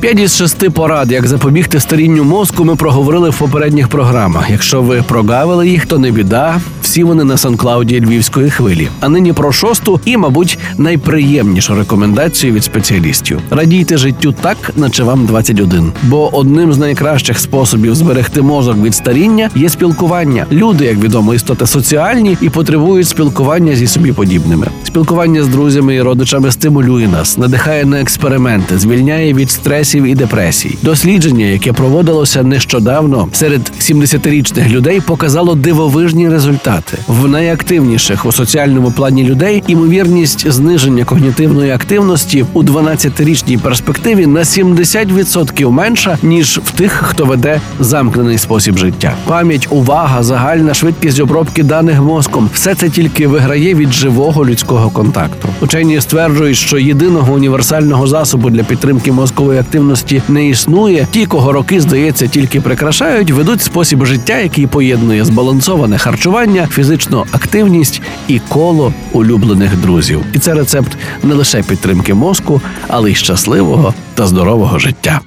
П'ять із шести порад, як запобігти старінню мозку, ми проговорили в попередніх програмах. Якщо ви прогавили їх, то не біда. Всі вони на санклауді львівської хвилі. А нині про шосту і, мабуть, найприємнішу рекомендацію від спеціалістів: радійте життю так, наче вам 21. Бо одним з найкращих способів зберегти мозок від старіння є спілкування. Люди, як відомо, істоти соціальні і потребують спілкування зі собі подібними. Спілкування з друзями і родичами стимулює нас, надихає на експерименти, звільняє від стресів і депресій. Дослідження, яке проводилося нещодавно серед 70-річних людей, показало дивовижні результати. В найактивніших у соціальному плані людей імовірність зниження когнітивної активності у 12-річній перспективі на 70% менша ніж в тих, хто веде замкнений спосіб життя. Пам'ять, увага, загальна швидкість обробки даних мозком все це тільки виграє від живого людського контакту. Учені стверджують, що єдиного універсального засобу для підтримки мозкової активності не існує. Ті, кого роки здається, тільки прикрашають, ведуть спосіб життя, який поєднує збалансоване харчування, фізичну активність і коло улюблених друзів. І це рецепт не лише підтримки мозку, але й щасливого та здорового життя.